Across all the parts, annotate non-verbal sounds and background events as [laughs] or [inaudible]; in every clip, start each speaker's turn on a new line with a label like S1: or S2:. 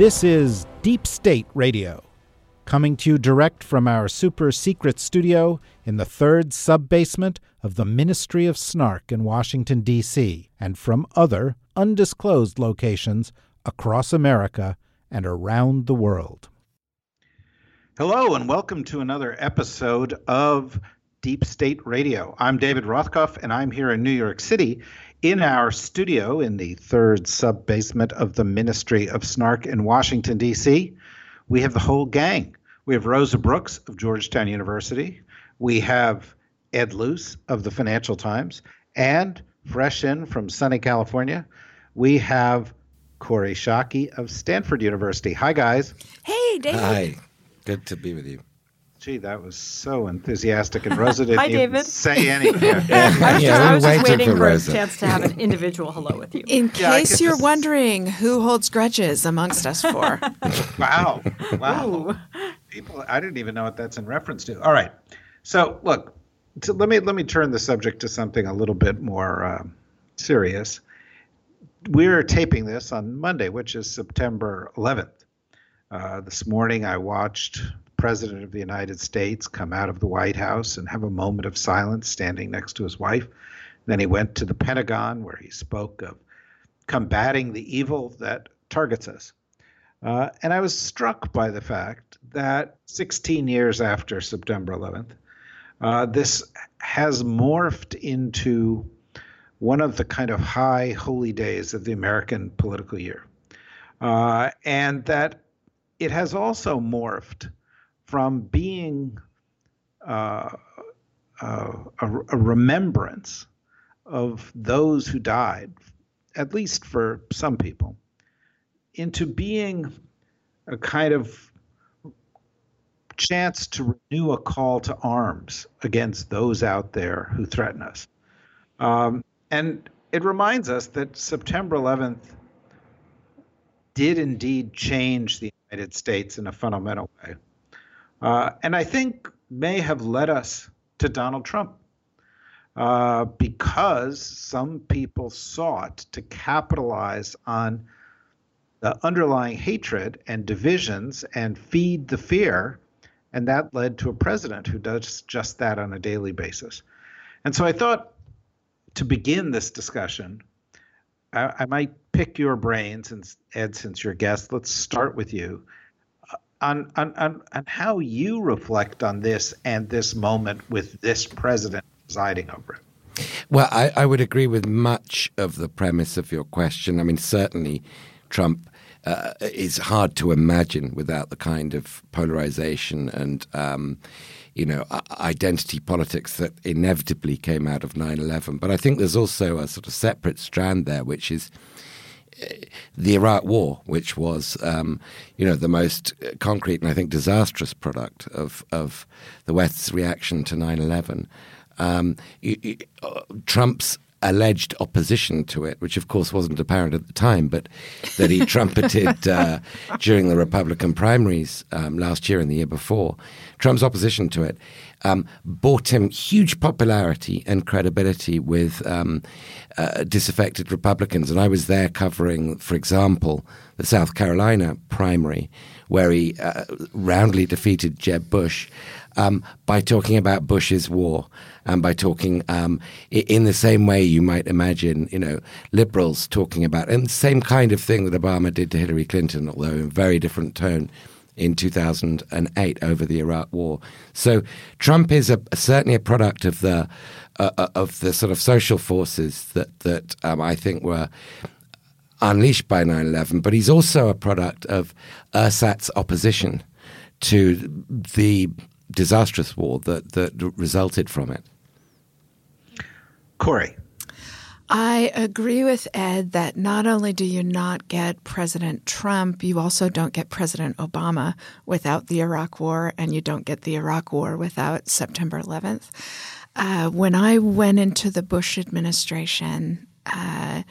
S1: This is Deep State Radio, coming to you direct from our super secret studio in the third sub basement of the Ministry of Snark in Washington, D.C., and from other undisclosed locations across America and around the world. Hello, and welcome to another episode of Deep State Radio. I'm David Rothkopf, and I'm here in New York City in our studio in the third sub basement of the Ministry of Snark in Washington, D.C., we have the whole gang. We have Rosa Brooks of Georgetown University. We have Ed Luce of the Financial Times. And fresh in from sunny California, we have Kori Schake of Stanford University. Hi, guys.
S2: Hey, David.
S3: Hi. Good to be with you.
S1: Gee, that was so enthusiastic, and Rosa didn't
S2: Hi,
S1: even
S2: David.
S1: say anything.
S2: I was [laughs]
S3: Yeah,
S2: just, I was just
S3: waiting
S2: waiting
S3: for
S2: for a chance to have an individual hello with you.
S4: In
S1: Yeah,
S4: case you're
S1: just-
S4: wondering who holds grudges amongst us four. [laughs]
S1: wow, wow. People, I didn't even know what that's in reference to. All right, so look, so let me let me turn the subject to something a little bit more um, serious. We're taping this on Monday, which is September 11th. Uh, this morning, I watched the President of the United States come out of the White House and have a moment of silence standing next to his wife. Then he went to the Pentagon, where he spoke of combating the evil that targets us. Uh, and I was struck by the fact that 16 years after September 11th, uh, this has morphed into one of the kind of high holy days of the American political year. Uh, and that it has also morphed from being uh, uh, a, a remembrance of those who died, at least for some people, into being a kind of chance to renew a call to arms against those out there who threaten us. Um, and it reminds us that September 11th did indeed change the United States in a fundamental way. Uh, and I think may have led us to Donald Trump uh, because some people sought to capitalize on the underlying hatred and divisions and feed the fear. And that led to a president who does just that on a daily basis. And so I thought to begin this discussion, I, I might pick your brain, since Ed, since you're a guest. Let's start with you on, on, on, on how you reflect on this and this moment with this president presiding over it.
S3: Well, I, I would agree with much of the premise of your question. I mean, certainly Trump uh, is hard to imagine without the kind of polarization and, um, you know, identity politics that inevitably came out of 9 11. But I think there's also a sort of separate strand there, which is the Iraq War, which was, um, you know, the most concrete and I think disastrous product of of the West's reaction to 9/11. Um, y- y- uh, Trump's alleged opposition to it, which of course wasn't apparent at the time, but that he [laughs] trumpeted uh, during the Republican primaries um, last year and the year before, Trump's opposition to it um, bought him huge popularity and credibility with um, uh, disaffected Republicans. And I was there covering, for example, the South Carolina primary, where he uh, roundly defeated Jeb Bush um, by talking about Bush's war and by talking um, in the same way you might imagine, you know, liberals talking about, and the same kind of thing that Obama did to Hillary Clinton, although in a very different tone in 2008 over the Iraq War. So Trump is a, certainly a product of the uh, uh, of the sort of social forces that that um, I think were unleashed by 9/11, but he's also a product of Ersatz opposition to the disastrous war that that resulted from it.
S1: Kori.
S4: I agree with Ed that not only do you not get President Trump, you also don't get President Obama without the Iraq War, and you don't get the Iraq War without September 11th. Uh, when I went into the Bush administration, uh,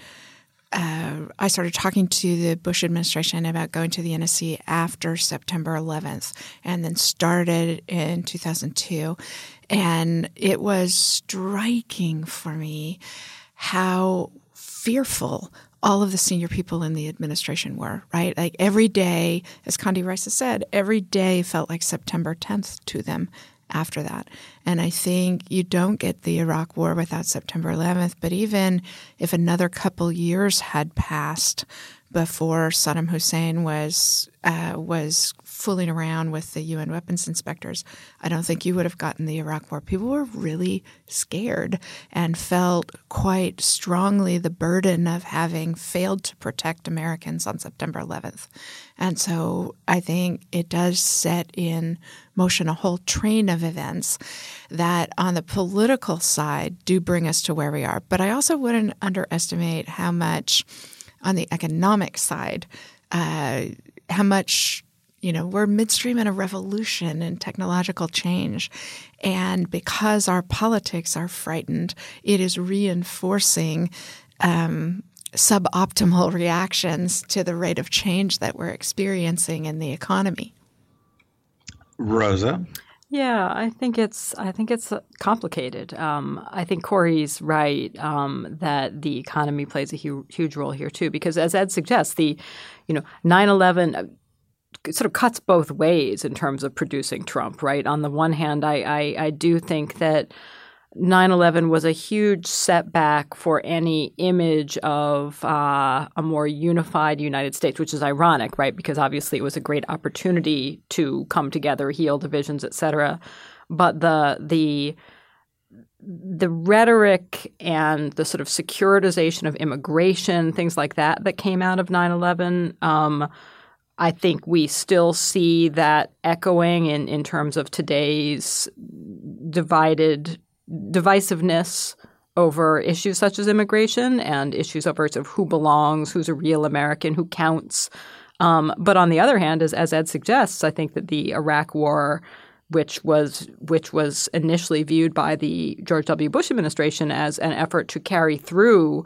S4: uh, I started talking to the Bush administration about going to the NSC after September 11th, and then started in 2002. And it was striking for me how fearful all of the senior people in the administration were, right? Like every day, as Condi Rice has said, every day felt like September 10th to them after that. And I think you don't get the Iraq War without September 11th. But even if another couple years had passed before Saddam Hussein was uh, was fooling around with the UN weapons inspectors, I don't think you would have gotten the Iraq War. People were really scared and felt quite strongly the burden of having failed to protect Americans on September 11th. And so I think it does set in motion a whole train of events that on the political side do bring us to where we are. But I also wouldn't underestimate how much on the economic side, uh, how much you know, we're midstream in a revolution and technological change. And because our politics are frightened, it is reinforcing um, suboptimal [laughs] reactions to the rate of change that we're experiencing in the economy.
S1: Rosa?
S2: Yeah, I think it's I think it's complicated. Um, I think Kori's right um, that the economy plays a hu- huge role here too, because as Ed suggests, the you know 9/11 sort of cuts both ways in terms of producing Trump, right? On the one hand, I, I, I do think that 9 11 was a huge setback for any image of uh, a more unified United States, which is ironic, right? Because obviously it was a great opportunity to come together, heal divisions, et cetera. But the, the, the rhetoric and the sort of securitization of immigration, things like that, that came out of 9 11, um, I think we still see that echoing in, in terms of today's divided divisiveness over issues such as immigration and issues over of who belongs, who's a real American, who counts. Um, but on the other hand, as, as Ed suggests, I think that the Iraq War, which was which was initially viewed by the George W. Bush administration as an effort to carry through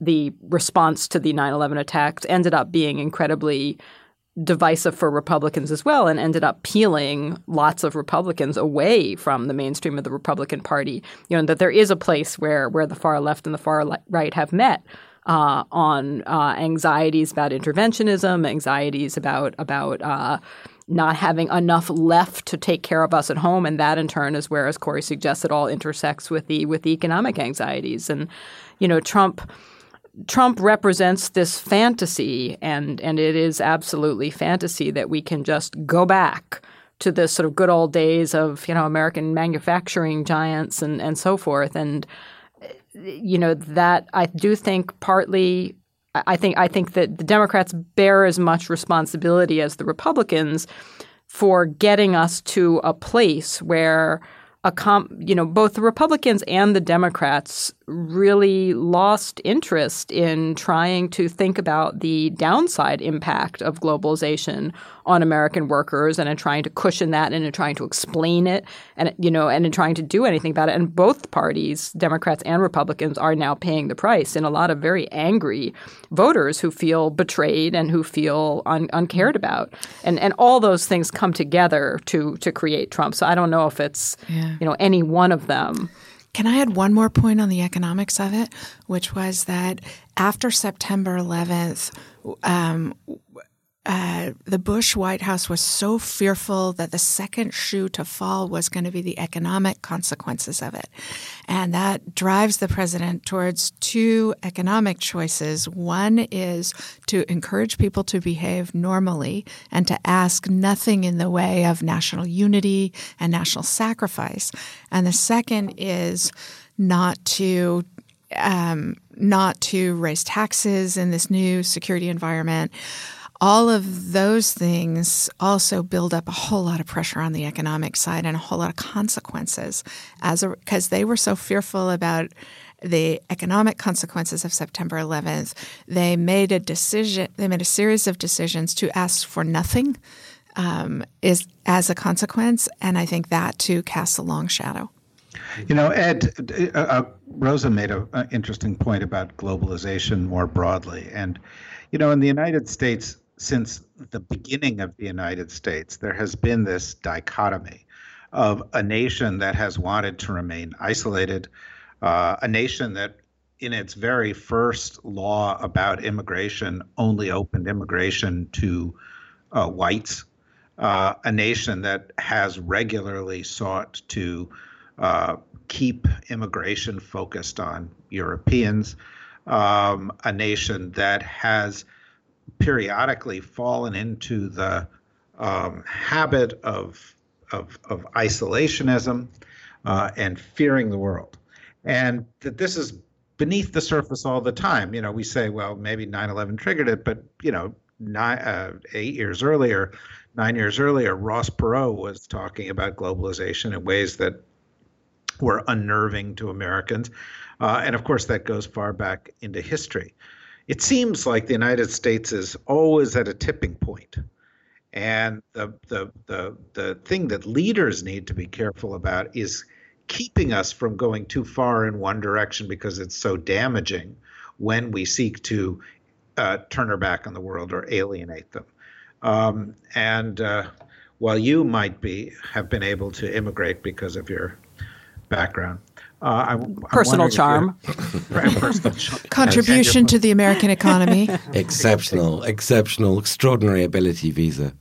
S2: the response to the 9/11 attacks, ended up being incredibly divisive for Republicans as well and ended up peeling lots of Republicans away from the mainstream of the Republican Party. You know, that there is a place where where the far left and the far right have met. Uh, on uh, anxieties about interventionism, anxieties about about uh, not having enough left to take care of us at home, and that in turn is where, as Kori suggests, it all intersects with the with the economic anxieties. And you know, Trump Trump represents this fantasy, and and it is absolutely fantasy that we can just go back to the sort of good old days of you know American manufacturing giants and and so forth. And you know that I do think partly. I think I think that the Democrats bear as much responsibility as the Republicans for getting us to a place where you know both the Republicans and the Democrats really lost interest in trying to think about the downside impact of globalization on American workers and in trying to cushion that and in trying to explain it and you know and in trying to do anything about it. And both parties Democrats and Republicans are now paying the price. In a lot of very angry voters who feel betrayed and who feel un- uncared about. And and all those things come together to to create Trump. So I don't know if it's yeah. you know any one of them.
S4: Can I add one more point on the economics of it, which was that after September 11th, um, uh, the Bush White House was so fearful that the second shoe to fall was going to be the economic consequences of it. And that drives the president towards two economic choices. One is to encourage people to behave normally and to ask nothing in the way of national unity and national sacrifice. And the second is not to um, not to raise taxes in this new security environment all of those things also build up a whole lot of pressure on the economic side and a whole lot of consequences as because they were so fearful about the economic consequences of September 11th. They made a decision. They made a series of decisions to ask for nothing. Um, is as a consequence, and I think that too casts a long shadow.
S1: You know, Ed, uh, uh, Rosa made an interesting point about globalization more broadly. And, you know, in the United States, since the beginning of the United States, there has been this dichotomy of a nation that has wanted to remain isolated, uh, a nation that, in its very first law about immigration, only opened immigration to uh, whites, uh, a nation that has regularly sought to uh, keep immigration focused on Europeans, um, a nation that has periodically fallen into the um, habit of, of, of isolationism uh, and fearing the world. And that this is beneath the surface all the time. You know, we say, well, maybe 9 11 triggered it, but, you know, nine, uh, eight years earlier, nine years earlier, Ross Perot was talking about globalization in ways that were unnerving to Americans. Uh, and of course, that goes far back into history it seems like the United States is always at a tipping point. And the, the, the, the thing that leaders need to be careful about is keeping us from going too far in one direction because it's so damaging when we seek to uh, turn our back on the world or alienate them. Um, and uh, while you might be have been able to immigrate because of your background,
S2: uh, I, [laughs] personal charm.
S4: personal [laughs] Contribution to the American economy. [laughs]
S3: exceptional, exceptional, extraordinary ability visa.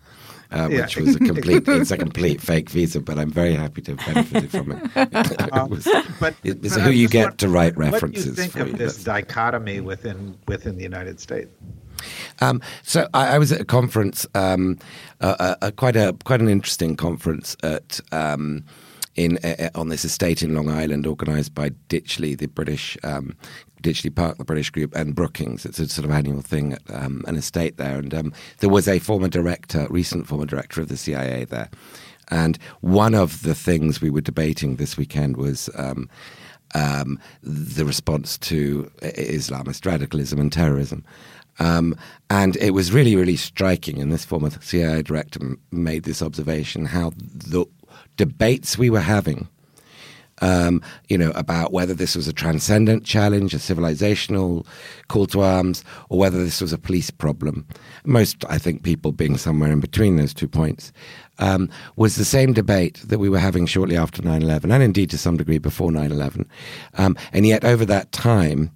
S3: Uh, yeah. which was a complete it's a complete fake visa, but I'm very happy to have benefited from it. it was, but, it's but who you get what, to write references.
S1: What do you think
S3: of
S1: you, this dichotomy within within the United States?
S3: Um, so I, I, was at a conference, um, uh, uh, quite a quite an interesting conference at. In uh, on this estate in Long Island, organised by Ditchley, the British um, Ditchley Park, the British group, and Brookings. It's a sort of annual thing at um, an estate there, and um, there was a former director, recent former director of the CIA there, and one of the things we were debating this weekend was. Um, um, the response to Islamist radicalism and terrorism. Um, and it was really, really striking. And this former CIA director made this observation how the debates we were having, um, you know, about whether this was a transcendent challenge, a civilizational call to arms, or whether this was a police problem. Most, I think, people being somewhere in between those two points, um, was the same debate that we were having shortly after 9 11, and indeed to some degree before 9 11. Um, and yet, over that time,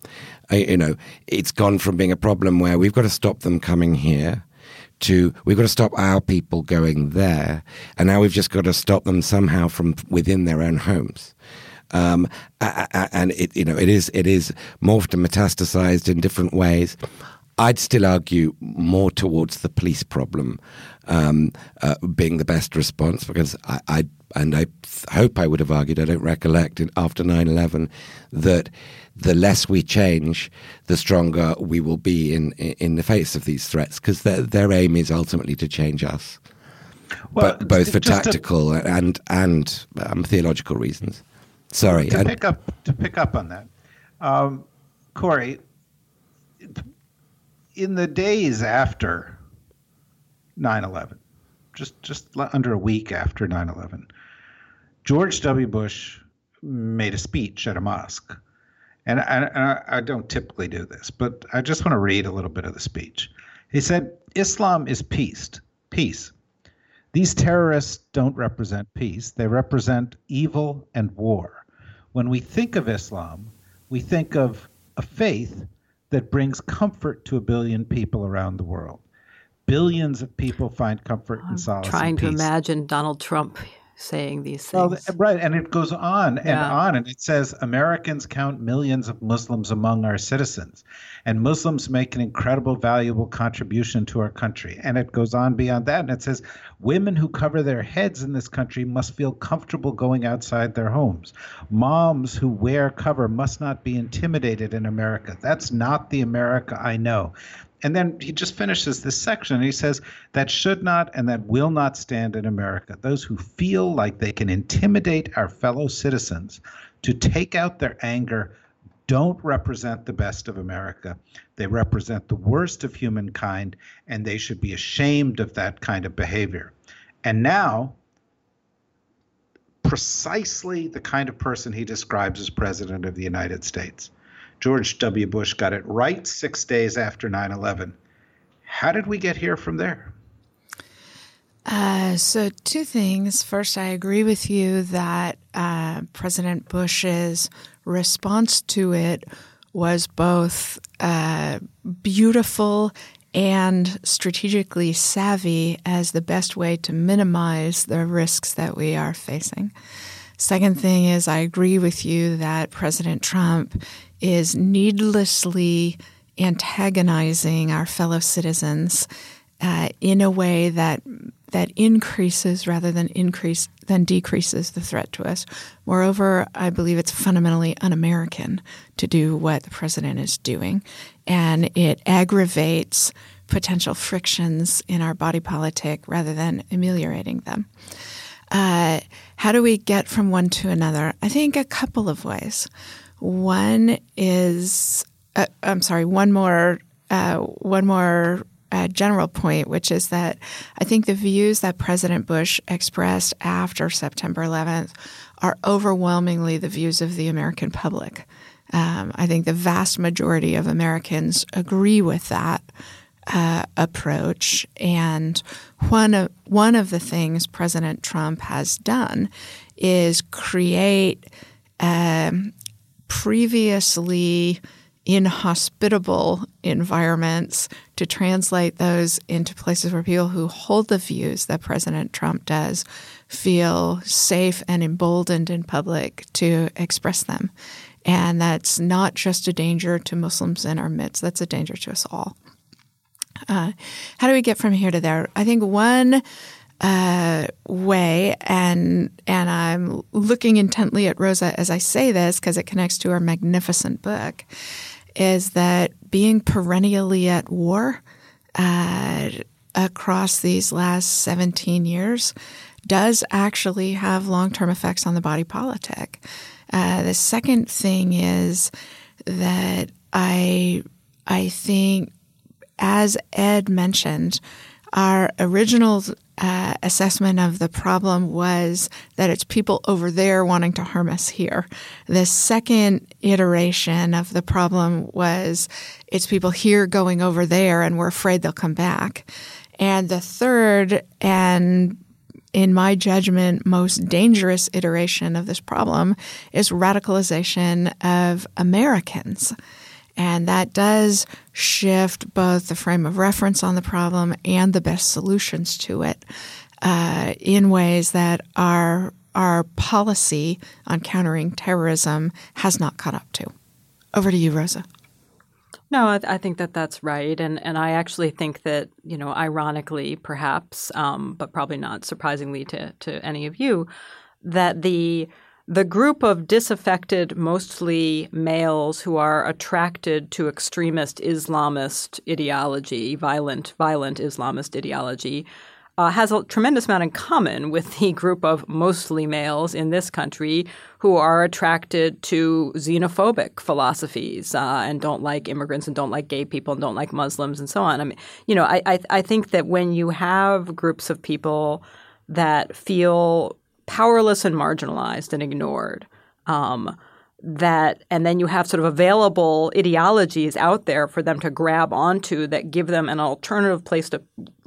S3: you know, it's gone from being a problem where we've got to stop them coming here to we've got to stop our people going there, and now we've just got to stop them somehow from within their own homes. Um, and it, you know, it is it is morphed and metastasized in different ways. I'd still argue more towards the police problem um, uh, being the best response because I, I and I hope I would have argued, I don't recollect, in, after 9 11, that the less we change, the stronger we will be in in the face of these threats, because their their aim is ultimately to change us, well, but both for tactical a, and and um, theological reasons. Sorry,
S1: to pick up to pick up on that, um, Kori. In the days after 9/11, just just under a week after 9/11, George W. Bush made a speech at a mosque and I, I, don't typically do this, but I just want to read a little bit of the speech. He said, Islam is peace. Peace. These terrorists don't represent peace, they represent evil and war. When we think of Islam, we think of a faith that brings comfort to a billion people around the world. Billions of people find comfort
S2: I'm
S1: in solace.
S2: Trying
S1: to
S2: imagine Donald Trump saying these things.
S1: Well, right, and it goes on and yeah. on, and it says Americans count millions of Muslims among our citizens, and Muslims make an incredible, valuable contribution to our country. And it goes on beyond that, and it says women who cover their heads in this country must feel comfortable going outside their homes. Moms who wear cover must not be intimidated in America. That's not the America I know and then he just finishes this section and he says that should not and that will not stand in America. Those who feel like they can intimidate our fellow citizens to take out their anger don't represent the best of America. They represent the worst of humankind, and they should be ashamed of that kind of behavior. And now, precisely the kind of person he describes as President of the United States. George W. Bush got it right six days after 9 11. How did we get here from there?
S4: Uh, so, two things. First, I agree with you that uh, President Bush's response to it was both uh, beautiful and strategically savvy as the best way to minimize the risks that we are facing. Second thing is, I agree with you that President Trump is needlessly antagonizing our fellow citizens uh, in a way that that increases rather than increase than decreases the threat to us. Moreover, I believe it's fundamentally un-American to do what the president is doing, and it aggravates potential frictions in our body politic rather than ameliorating them. Uh, how do we get from one to another? I think a couple of ways. One is, uh, I'm sorry, one more, uh, one more uh, general point, which is that I think the views that President Bush expressed after September 11th are overwhelmingly the views of the American public. Um, I think the vast majority of Americans agree with that uh, approach. And one of one of the things President Trump has done is create um, previously inhospitable environments to translate those into places where people who hold the views that President Trump does feel safe and emboldened in public to express them. And that's not just a danger to Muslims in our midst, that's a danger to us all. Uh, how do we get from here to there? I think one uh, way, and and I'm looking intently at Rosa as I say this because it connects to her magnificent book, is that being perennially at war uh, across these last 17 years does actually have long term effects on the body politic. Uh, the second thing is that I I think, as Ed mentioned, our original uh, assessment of the problem was that it's people over there wanting to harm us here. The second iteration of the problem was it's people here going over there and we're afraid they'll come back. And the third, and in my judgment, most dangerous iteration of this problem is radicalization of Americans. And that does shift both the frame of reference on the problem and the best solutions to it uh, in ways that our, our policy on countering terrorism has not caught up to. Over to you, Rosa.
S2: No, I, I, think that that's right, and and I actually think that you know, ironically, perhaps, um, but probably not surprisingly to to any of you, that the the group of disaffected, mostly males who are attracted to extremist Islamist ideology, violent, violent Islamist ideology, uh, has a tremendous amount in common with the group of mostly males in this country who are attracted to xenophobic philosophies uh, and don't like immigrants and don't like gay people and don't like Muslims and so on. I mean, you know, I, I, I think that when you have groups of people that feel powerless and marginalized and ignored. Um, that and then you have sort of available ideologies out there for them to grab onto that give them an alternative place to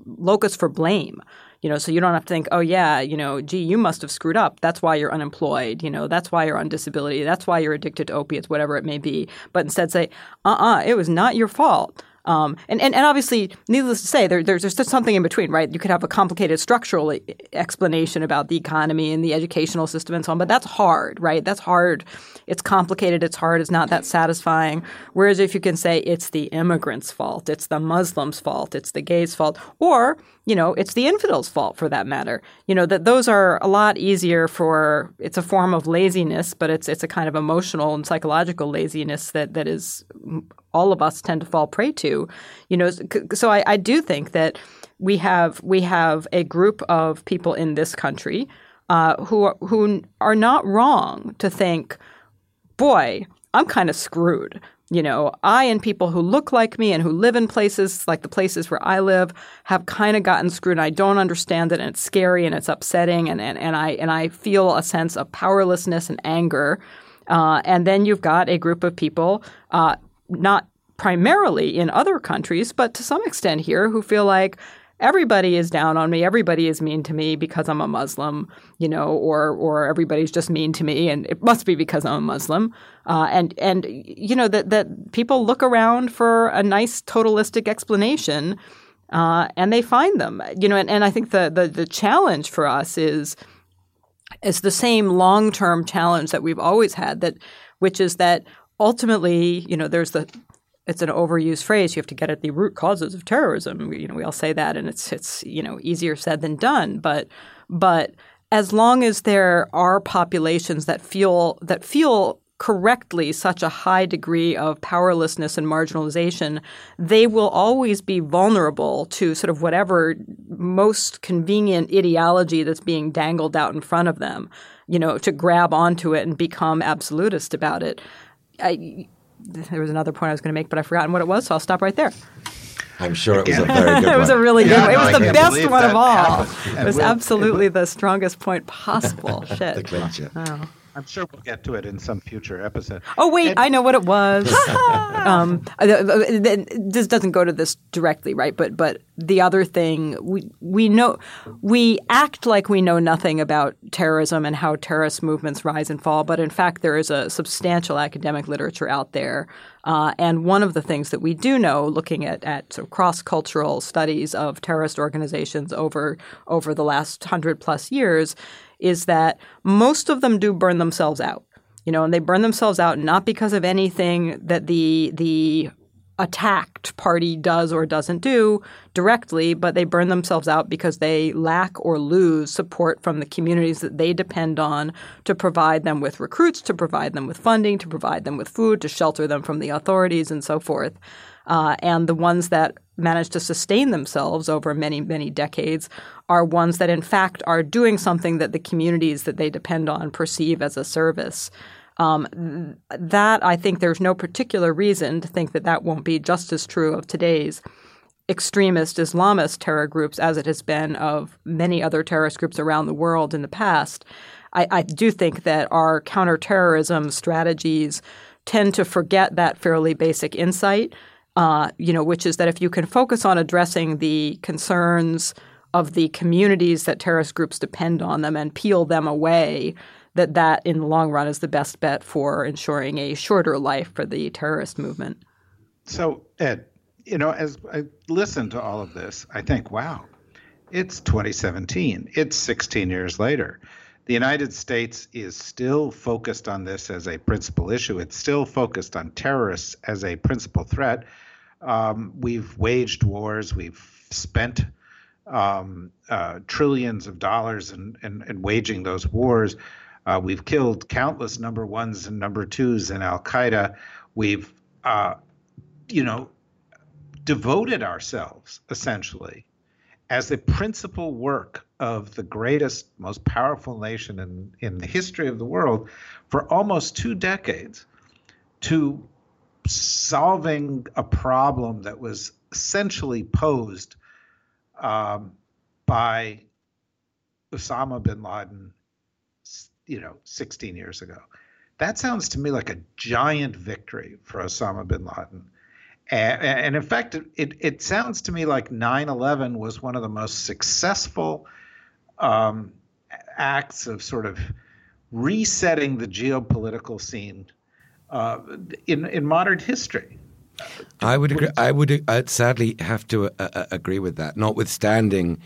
S2: locus for blame. You know so you don't have to think oh yeah you know gee you must have screwed up. That's why you're unemployed. You know that's why you're on disability. That's why you're addicted to opiates whatever it may be. But instead say uh-uh it was not your fault um, and, and, and obviously, needless to say, there, there's, there's something in between, right? You could have a complicated structural explanation about the economy and the educational system and so on, but that's hard, right? That's hard. It's complicated. It's hard. It's not that satisfying. Whereas if you can say it's the immigrants' fault, it's the Muslims' fault, it's the gays' fault, or you know, it's the infidels' fault for that matter. You know, that those are a lot easier for it's a form of laziness, but it's it's a kind of emotional and psychological laziness that that is all of us tend to fall prey to. You know, so I, I do think that we have we have a group of people in this country uh, who are, who are not wrong to think, boy, I'm kind of screwed. You know, I and people who look like me and who live in places like the places where I live have kind of gotten screwed. And I don't understand it, and it's scary and it's upsetting, and, and, and I and I feel a sense of powerlessness and anger. Uh, and then you've got a group of people, uh, not primarily in other countries, but to some extent here, who feel like everybody is down on me, everybody is mean to me because I'm a Muslim, you know, or or everybody's just mean to me, and it must be because I'm a Muslim. Uh, and and you know that that people look around for a nice totalistic explanation, uh, and they find them. You know, and, and I think the, the the challenge for us is is the same long term challenge that we've always had that, which is that ultimately, you know, there's the it's an overused phrase. You have to get at the root causes of terrorism. We, you know, we all say that, and it's it's you know easier said than done. But but as long as there are populations that feel that feel correctly such a high degree of powerlessness and marginalization, they will always be vulnerable to sort of whatever most convenient ideology that's being dangled out in front of them, you know, to grab onto it and become absolutist about it. I, there was another point I was going to make, but I've forgotten what it was, so I'll stop right there.
S3: I'm sure it was a very good [laughs] one.
S2: it was a really
S1: Yeah,
S2: good
S1: no,
S2: one. It was the best one of all.
S1: happened.
S2: It was
S1: we'll-
S2: absolutely the strongest point possible. [laughs]
S3: the
S2: Shit.
S3: clincher.
S2: Oh.
S1: I'm sure we'll get to it in some future episode.
S2: Oh wait,
S1: And-
S2: I know what it was. [laughs] [laughs] um, uh, this doesn't go to this directly, right? But but the other thing we we know we act like we know nothing about terrorism and how terrorist movements rise and fall, but in fact there is a substantial academic literature out there. Uh, and one of the things that we do know, looking at, at sort of cross cultural studies of terrorist organizations over over the last hundred plus years, is that most of them do burn themselves out you know, and they burn themselves out not because of anything that the the attacked party does or doesn't do directly, but they burn themselves out because they lack or lose support from the communities that they depend on to provide them with recruits, to provide them with funding, to provide them with food, to shelter them from the authorities, and so forth. Uh, and the ones that manage to sustain themselves over many, many decades are ones that, in fact, are doing something that the communities that they depend on perceive as a service. Um, that I think there's no particular reason to think that that won't be just as true of today's extremist Islamist terror groups as it has been of many other terrorist groups around the world in the past. I, I do think that our counterterrorism strategies tend to forget that fairly basic insight, uh, you know, which is that if you can focus on addressing the concerns of the communities that terrorist groups depend on them and peel them away, that that in the long run is the best bet for ensuring a shorter life for the terrorist movement.
S1: So, Ed, you know, as I listen to all of this, I think, wow, it's 2017. It's 16 years later. The United States is still focused on this as a principal issue. It's still focused on terrorists as a principal threat. Um, we've waged wars. We've spent um, uh, trillions of dollars in, in, in waging those wars. Uh, we've killed countless number ones and number twos in Al Qaeda. We've, uh, you know, devoted ourselves essentially as the principal work of the greatest, most powerful nation in, in the history of the world for almost two decades to solving a problem that was essentially posed um, by Osama bin Laden, you know, 16 years ago. That sounds to me like a giant victory for Osama bin Laden. And, and in fact, it, it sounds to me like 9 11 was one of the most successful um, acts of sort of resetting the geopolitical scene uh, in, in modern history.
S3: I would agree. I would uh, sadly have to uh, uh, agree with that. Notwithstanding,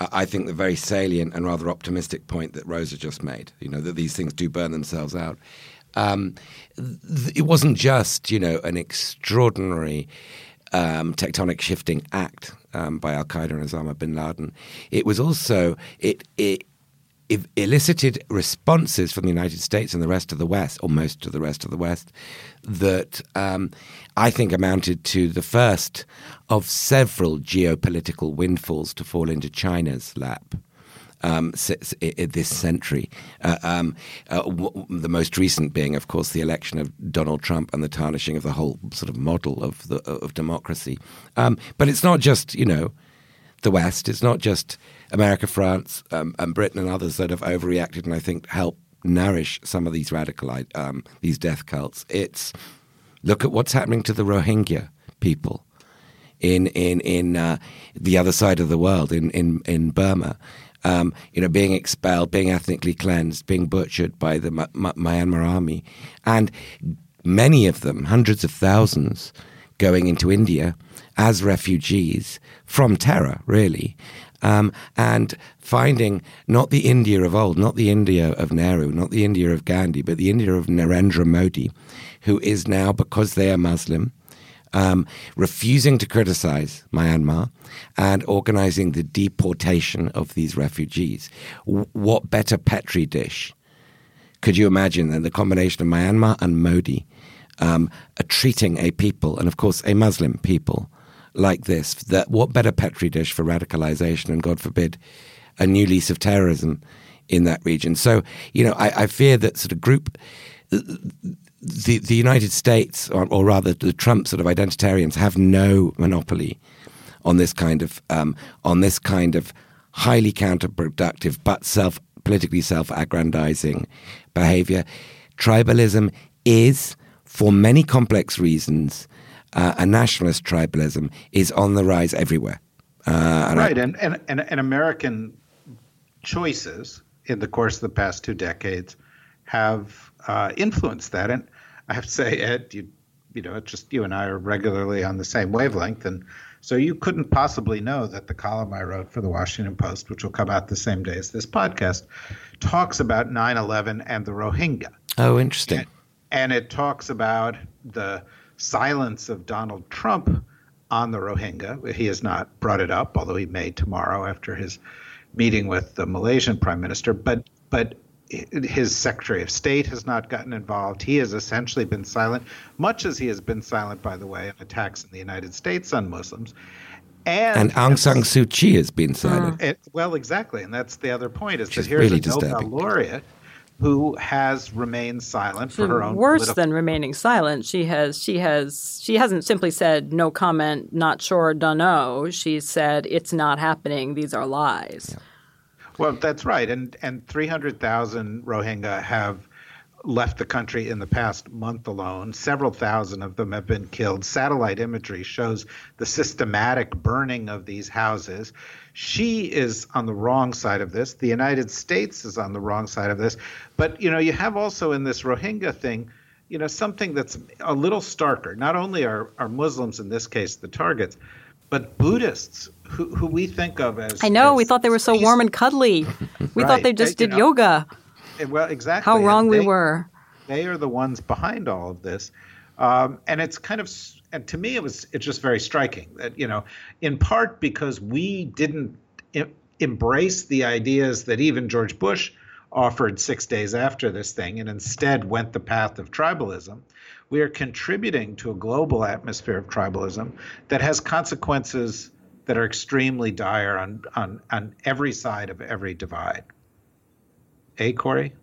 S3: uh, I think the very salient and rather optimistic point that Rosa just made. You know that these things do burn themselves out. Um, th- it wasn't just you know an extraordinary um, tectonic shifting act um, by Al Qaeda and Osama bin Laden. It was also it it elicited responses from the United States and the rest of the West, or most of the rest of the West, that um, I think amounted to the first of several geopolitical windfalls to fall into China's lap. um, this century. Uh, um, uh, w- the most recent being, of course, the election of Donald Trump and the tarnishing of the whole sort of model of the of democracy. Um, but it's not just you know the West. It's not just America, France, um, and Britain and others that have overreacted and I think help nourish some of these radical um, these death cults. It's look at what's happening to the Rohingya people in in in uh, the other side of the world in in in Burma. Um, you know, being expelled, being ethnically cleansed, being butchered by the Myanmar army, and many of them, hundreds of thousands, going into India as refugees from terror, really, um, and finding not the India of old, not the India of Nehru, not the India of Gandhi, but the India of Narendra Modi, who is now, because they are Muslim, um, refusing to criticize Myanmar and organizing the deportation of these refugees. W- what better Petri dish could you imagine than the combination of Myanmar and Modi um, treating a people, and of course a Muslim people, like this? That what better Petri dish for radicalization and, God forbid, a new lease of terrorism in that region? So, you know, I, I fear that sort of group the, the United States, or, or, rather the Trump sort of identitarians, have no monopoly on this kind of um, on this kind of highly counterproductive but self politically self-aggrandizing behavior. Tribalism is, for many complex reasons, uh, a nationalist tribalism is on the rise everywhere.
S1: Uh, and right, I, and, and, and and American choices in the course of the past two decades have uh, influenced that. And I have to say, Ed, you you know, it's just you and I are regularly on the same wavelength, and so you couldn't possibly know that the column I wrote for the Washington Post, which will come out the same day as this podcast, talks about 9/11 and the Rohingya.
S3: Oh, interesting.
S1: And, and it talks about the silence of Donald Trump on the Rohingya. He has not brought it up, although he may tomorrow after his meeting with the Malaysian prime minister. But but his Secretary of State has not gotten involved. He has essentially been silent, much as he has been silent, by the way, in attacks in the United States on Muslims.
S3: And, and Aung San Suu Kyi has been silent.
S1: It, well, exactly, and that's the other point: is Which that here's really a Nobel laureate who has remained silent for her own.
S2: Worse
S1: political-
S2: than remaining silent, she has she has she hasn't simply said no comment, not sure, don't know. She said it's not happening. These are lies. Yeah.
S1: Well, that's right, and and three hundred thousand Rohingya have left the country in the past month alone. Several thousand of them have been killed. Satellite imagery shows the systematic burning of these houses. She is on the wrong side of this. The United States is on the wrong side of this. But you know, you have also in this Rohingya thing, you know, something that's a little starker. Not only are, are Muslims in this case the targets, but Buddhists, who, who we think of as
S2: I know
S1: as
S2: we thought they were so warm and cuddly. [laughs] We right. thought they just they, did know, yoga.
S1: Eh, well, exactly.
S2: How wrong
S1: they,
S2: we were.
S1: They are the ones behind all of this, um, and it's kind of and to me it was it's just very striking that you know in part because we didn't I- embrace the ideas that even George Bush offered six days after this thing, and instead went the path of tribalism we are contributing to a global atmosphere of tribalism that has consequences that are extremely dire on, on, on every side of every divide. Eh, hey, Kori?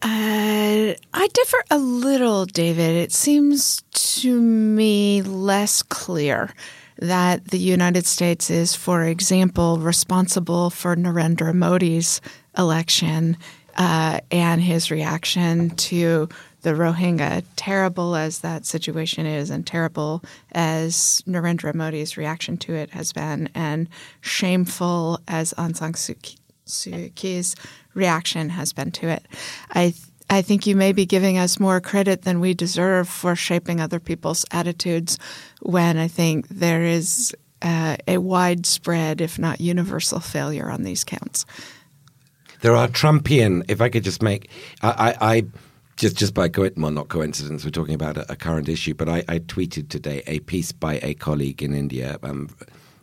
S4: Uh, I differ a little, David. It seems to me less clear that the United States is, for example, responsible for Narendra Modi's election uh, and his reaction to the Rohingya, terrible as that situation is, and terrible as Narendra Modi's reaction to it has been, and shameful as Aung San Suu Kyi's reaction has been to it. I I think you may be giving us more credit than we deserve for shaping other people's attitudes when I think there is uh, a widespread, if not universal, failure on these counts.
S3: There are Trumpian, if I could just make, I, I, I just just by co- well, not coincidence, we're talking about a, a current issue. But I, I, tweeted today a piece by a colleague in India, um,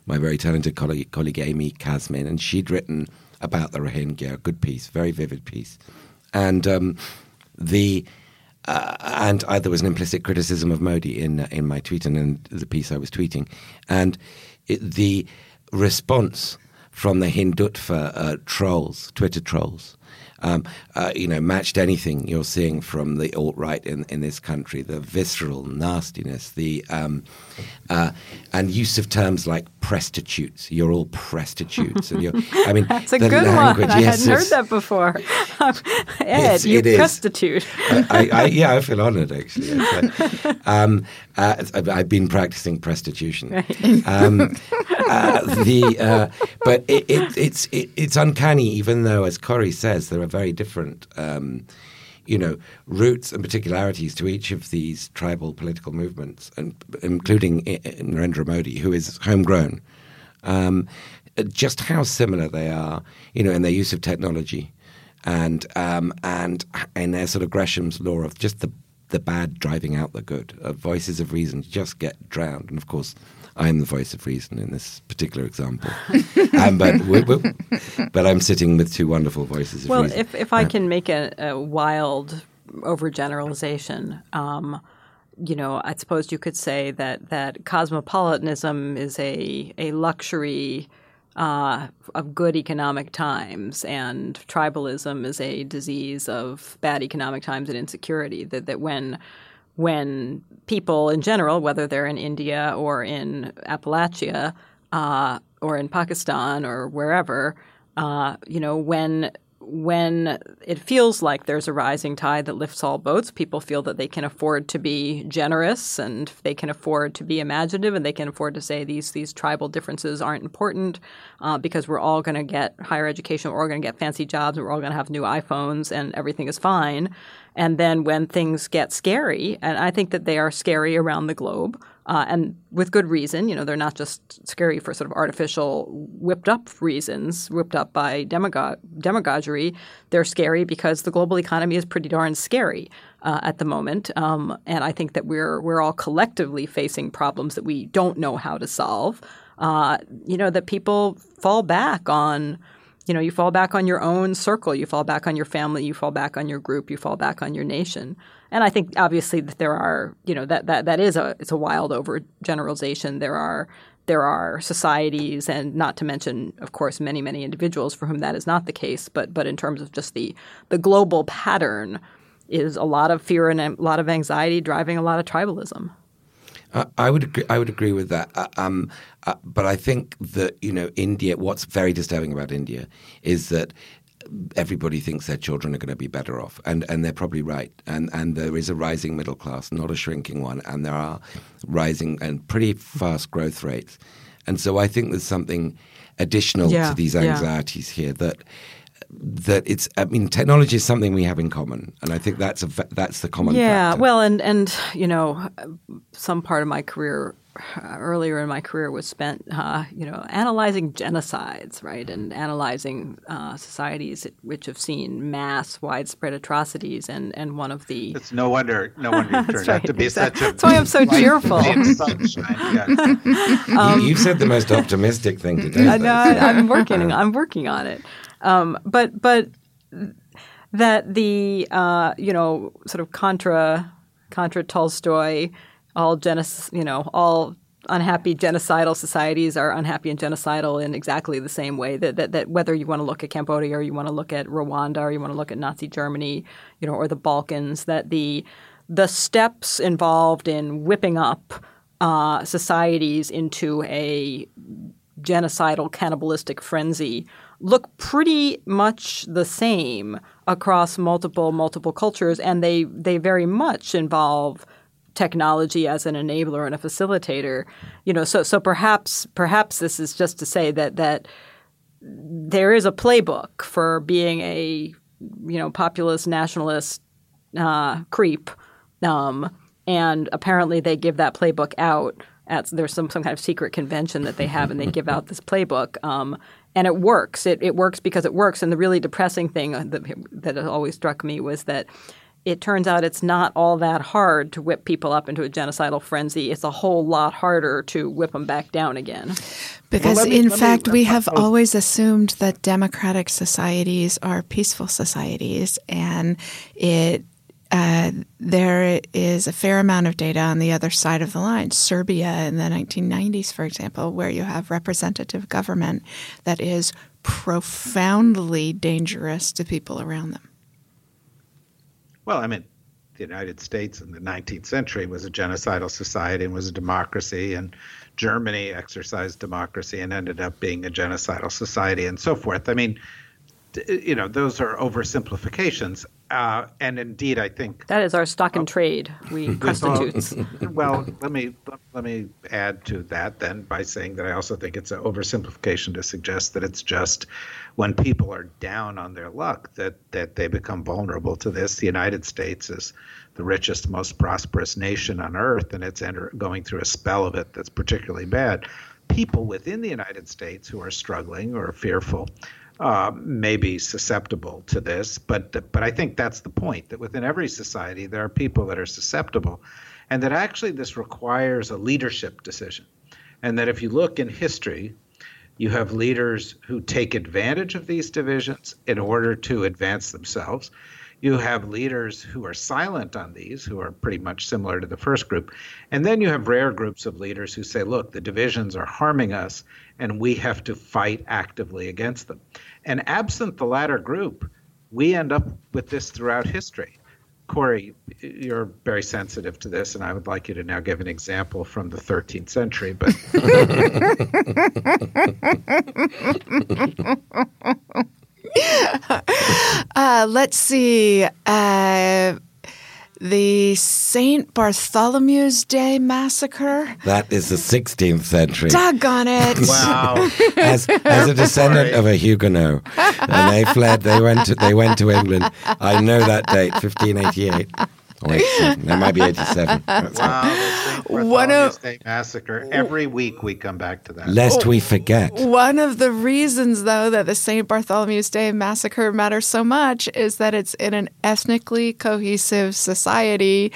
S3: my very talented colleague, colleague Amy Kazmin, and she'd written about the Rohingya, a good piece, very vivid piece, and um, the. Uh, and uh, there was an implicit criticism of Modi in uh, in my tweet and in the piece I was tweeting, and it, the response from the Hindutva uh, trolls, Twitter trolls. Um, uh, you know, matched anything you're seeing from the alt right in, in this country, the visceral nastiness, the um, uh, and use of terms like prostitutes. You're all prostitutes, and you're. I mean, [laughs]
S2: That's a good
S3: language,
S2: one. I
S3: yes,
S2: hadn't heard that before. [laughs] Ed,
S3: It's-
S2: you prostitute.
S3: I, I, [laughs] yeah, I feel honoured actually. Like, um, uh, I've, I've been practicing prostitution. Um, uh, the uh, but it, it, it's it, it's uncanny, even though, as Corey says, there are very different. Um, you know, roots and particularities to each of these tribal political movements, and including Narendra Modi, who is homegrown. Um, just how similar they are, you know, in their use of technology, and um, and in their sort of Gresham's law of just the the bad driving out the good. Uh, voices of reason just get drowned, and of course, I am the voice of reason in this particular example. [laughs] um, but we, we, but I'm sitting with two wonderful voices of
S2: Well,
S3: reason.
S2: if, if I can make a, a wild overgeneralization, um, you know, I suppose you could say that, that cosmopolitanism is a, a luxury uh, of good economic times, and tribalism is a disease of bad economic times and insecurity. That, that when when people in general, whether they're in India or in Appalachia uh, or in Pakistan or wherever, uh, you know, when when it feels like there's a rising tide that lifts all boats, people feel that they can afford to be generous and they can afford to be imaginative and they can afford to say these these tribal differences aren't important uh, because we're all going to get higher education, we're all going to get fancy jobs, we're all going to have new iPhones, and everything is fine. And then when things get scary, and I think that they are scary around the globe, uh, and with good reason. You know, they're not just scary for sort of artificial, whipped up reasons, whipped up by demago- demagoguery. They're scary because the global economy is pretty darn scary uh, at the moment, um, and I think that we're we're all collectively facing problems that we don't know how to solve. Uh, you know, that people fall back on you know, you fall back on your own circle, you fall back on your family, you fall back on your group, you fall back on your nation. And I think obviously that there are, you know, that that that is a it's a wild overgeneralization. There are there are societies and not to mention of course many many individuals for whom that is not the case, but but in terms of just the the global pattern is a lot of fear and a lot of anxiety driving a lot of tribalism.
S3: I, I would agree, I would agree with that. Uh, um, uh, but I think that you know India. What's very disturbing about India is that everybody thinks their children are going to be better off, and and they're probably right. And and there is a rising middle class, not a shrinking one, and there are rising and pretty fast growth rates. And so I think there's something additional
S2: Yeah,
S3: to these
S2: yeah.
S3: anxieties here that that it's i mean technology is something we have in common and i think that's a fa- that's the common
S2: Yeah,
S3: factor.
S2: well, and and you know, some part of my career uh, earlier in my career was spent, uh, you know, analyzing genocides, right, and analyzing uh, societies which have seen mass, widespread atrocities, and and one of the
S1: It's no wonder, no wonder you [laughs] turned out to be
S2: exactly.
S1: such a.
S2: That's why I'm so cheerful.
S1: in sunshine. Yes. [laughs]
S3: you, you've said the most optimistic thing today
S2: I
S3: though,
S2: know I, I'm working. I'm working on it. Um, but but that the uh, you know sort of contra contra Tolstoy, all genos, you know all unhappy genocidal societies are unhappy and genocidal in exactly the same way that, that, that whether you want to look at Cambodia or you want to look at Rwanda or you want to look at Nazi Germany, you know, or the Balkans, that the the steps involved in whipping up uh, societies into a genocidal cannibalistic frenzy look pretty much the same across multiple multiple cultures and they they very much involve technology as an enabler and a facilitator. You know so so perhaps perhaps this is just to say that that there is a playbook for being a you know populist nationalist uh, creep um, and apparently they give that playbook out at there's some, some kind of secret convention that they have and they give out this playbook um, and it works it, it works because it works and the really depressing thing that, that always struck me was that it turns out it's not all that hard to whip people up into a genocidal frenzy. It's a whole lot harder to whip them back down again.
S4: Because
S1: let me-
S4: in
S1: let me-
S4: fact, we have
S1: propose-
S4: always assumed that democratic societies are peaceful societies, and it uh, there is a fair amount of data on the other side of the line. Serbia in the 1990s, for example, where you have representative government that is profoundly dangerous to people around them.
S1: Well, I mean, the United States in the 19th century was a genocidal society and was a democracy, and Germany exercised democracy and ended up being a genocidal society, and so forth. I mean, you know, those are oversimplifications. Uh, and indeed, I think
S2: that is our stock and trade. We [laughs] prostitutes.
S1: well, let me let me add to that then by saying that I also think it's an oversimplification to suggest that it's just when people are down on their luck that that they become vulnerable to this. The United States is the richest, most prosperous nation on earth, and it's enter, going through a spell of it that's particularly bad. People within the United States who are struggling or fearful uh, may be susceptible to this, but but I think that's the point that within every society there are people that are susceptible, and that actually this requires a leadership decision, and that if you look in history, you have leaders who take advantage of these divisions in order to advance themselves. You have leaders who are silent on these, who are pretty much similar to the first group. And then you have rare groups of leaders who say, look, the divisions are harming us, and we have to fight actively against them. And absent the latter group, we end up with this throughout history. Kori, you're very sensitive to this, and I would like you to now give an example from the 13th century. But [laughs]
S4: uh, let's see. Uh, the St. Bartholomew's Day massacre.
S3: That is the 16th century.
S4: Doggone it! [laughs]
S1: Wow.
S3: as, as a descendant of a Huguenot, and they fled. They went. To, they went to England. I know that date, 1588. Oh, wait, [laughs] that might be 87.
S1: wow, [laughs] One of Day massacre. Every week we come back to that.
S3: Lest oh, we forget.
S4: One of the reasons, though, that the St. Bartholomew's Day massacre matters so much is that it's in an ethnically cohesive society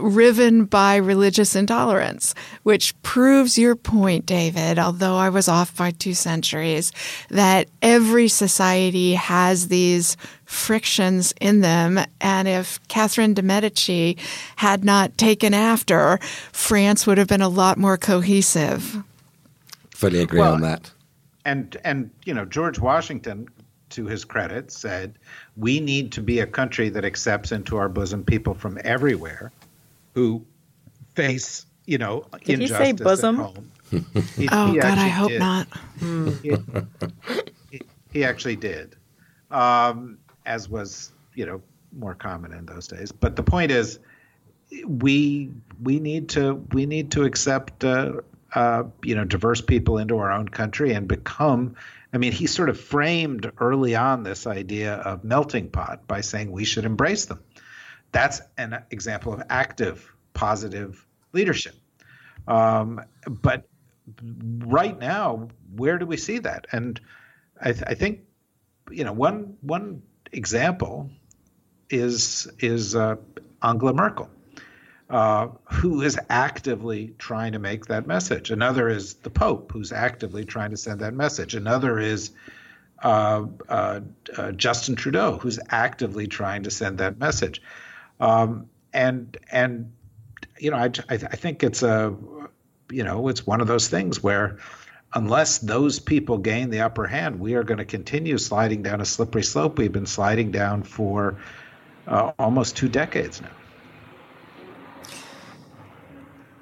S4: riven by religious intolerance, which proves your point, David, although I was off by two centuries, that every society has these frictions in them. And if Catherine de' Medici had not taken after, France would have been a lot more cohesive.
S3: Fully agree well, on that.
S1: And and you know George Washington, to his credit, said we need to be a country that accepts into our bosom people from everywhere, who face you know
S2: Did
S1: injustice
S2: he say bosom?
S1: at home. [laughs]
S4: He, oh he God, I hope
S1: did.
S4: not.
S1: He, he, he, actually did. Um, as was you know more common in those days. But the point is, we we need to we need to accept uh, uh, you know diverse people into our own country and become. I mean, he sort of framed early on this idea of melting pot by saying we should embrace them. That's an example of active, positive leadership. Um, but right now, where do we see that? And I, th- I think, you know, one one example is is uh, Angela Merkel, uh, who is actively trying to make that message. Another is the Pope, who's actively trying to send that message. Another is uh, uh, uh Justin Trudeau, who's actively trying to send that message. Um, and and you know, I, I think it's a you know it's one of those things where unless those people gain the upper hand, we are going to continue sliding down a slippery slope we've been sliding down for uh, almost two decades now.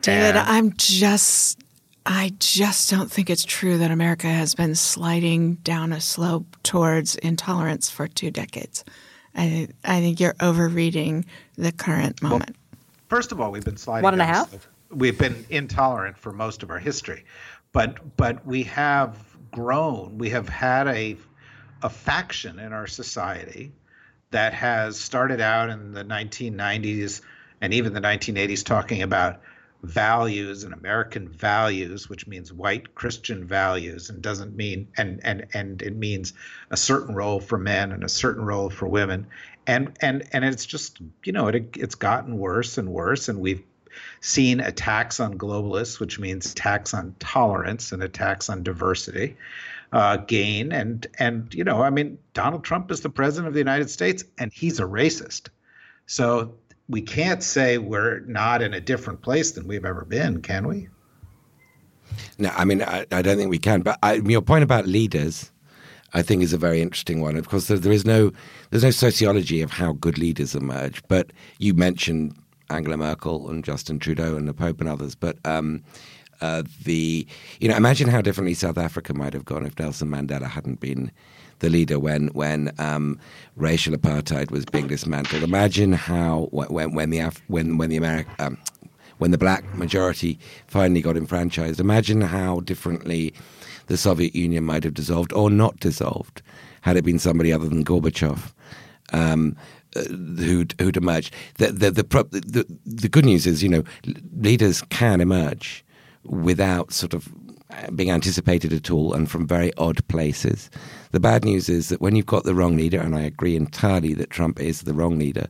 S4: David, and, I'm just, I just don't think it's true that America has been sliding down a slope towards intolerance for two decades. I, I think you're overreading the current moment. Well,
S1: first of all, we've been sliding
S2: one and a half.
S1: We've been intolerant for most of our history but but we have grown. We have had a a faction in our society that has started out in the 1990s and even the 1980s talking about values and American values, which means white Christian values, and doesn't mean and and and it means a certain role for men and a certain role for women, and and and it's just you know it it's gotten worse and worse, and we've seen attacks on globalists, which means attacks on tolerance and attacks on diversity, uh, gain. And and you know, I mean, Donald Trump is the president of the United States, and he's a racist. So we can't say we're not in a different place than we've ever been, can we?
S3: No, I mean, I, I don't think we can. But I, your point about leaders, I think, is a very interesting one. Of course, there, there is no there's no sociology of how good leaders emerge. But you mentioned Angela Merkel and Justin Trudeau and the Pope and others. But um, uh, the you know, imagine how differently South Africa might have gone if Nelson Mandela hadn't been the leader when when um, racial apartheid was being dismantled. Imagine how when when the Af- when when the America um, when the black majority finally got enfranchised. Imagine how differently the Soviet Union might have dissolved or not dissolved had it been somebody other than Gorbachev. Um, uh, who'd, who'd emerged. The, the, the, the, the good news is, you know, leaders can emerge without sort of being anticipated at all and from very odd places. The bad news is that when you've got the wrong leader, and I agree entirely that Trump is the wrong leader,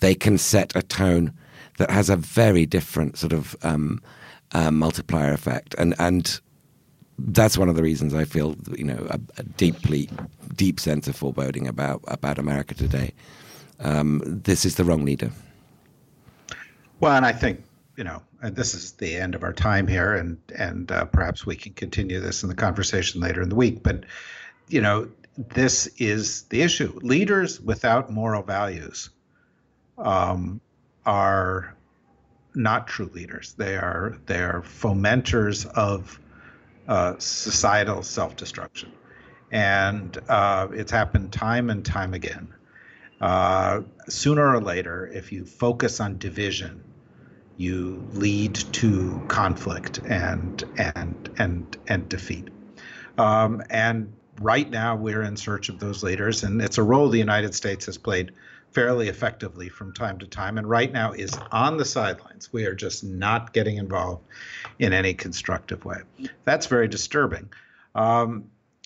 S3: they can set a tone that has a very different sort of um, uh, multiplier effect. And, and that's one of the reasons I feel, you know, a, a deeply, deep sense of foreboding about, about America today. Um, this is the wrong leader.
S1: Well, and I think you know this is the end of our time here, and and uh, perhaps we can continue this in the conversation later in the week. But you know, this is the issue. Leaders without moral values um, are not true leaders. They are they are fomenters of uh, societal self-destruction, and uh, it's happened time and time again. Uh, sooner or later, if you focus on division, you lead to conflict and and and and defeat. Um, and right now, we're in search of those leaders, and it's a role the United States has played fairly effectively from time to time, and right now is on the sidelines. We are just not getting involved in any constructive way. That's very disturbing. Um,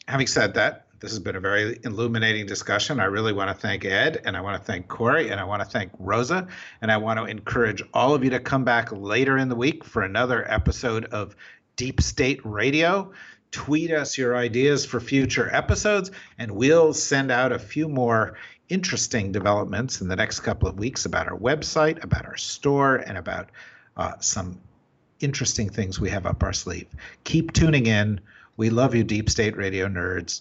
S1: having said that, this has been a very illuminating discussion. I really want to thank Ed, and I want to thank Kori, and I want to thank Rosa, and I want to encourage all of you to come back later in the week for another episode of Deep State Radio. Tweet us your ideas for future episodes, and we'll send out a few more interesting developments in the next couple of weeks about our website, about our store, and about uh, some interesting things we have up our sleeve. Keep tuning in. We love you, Deep State Radio nerds.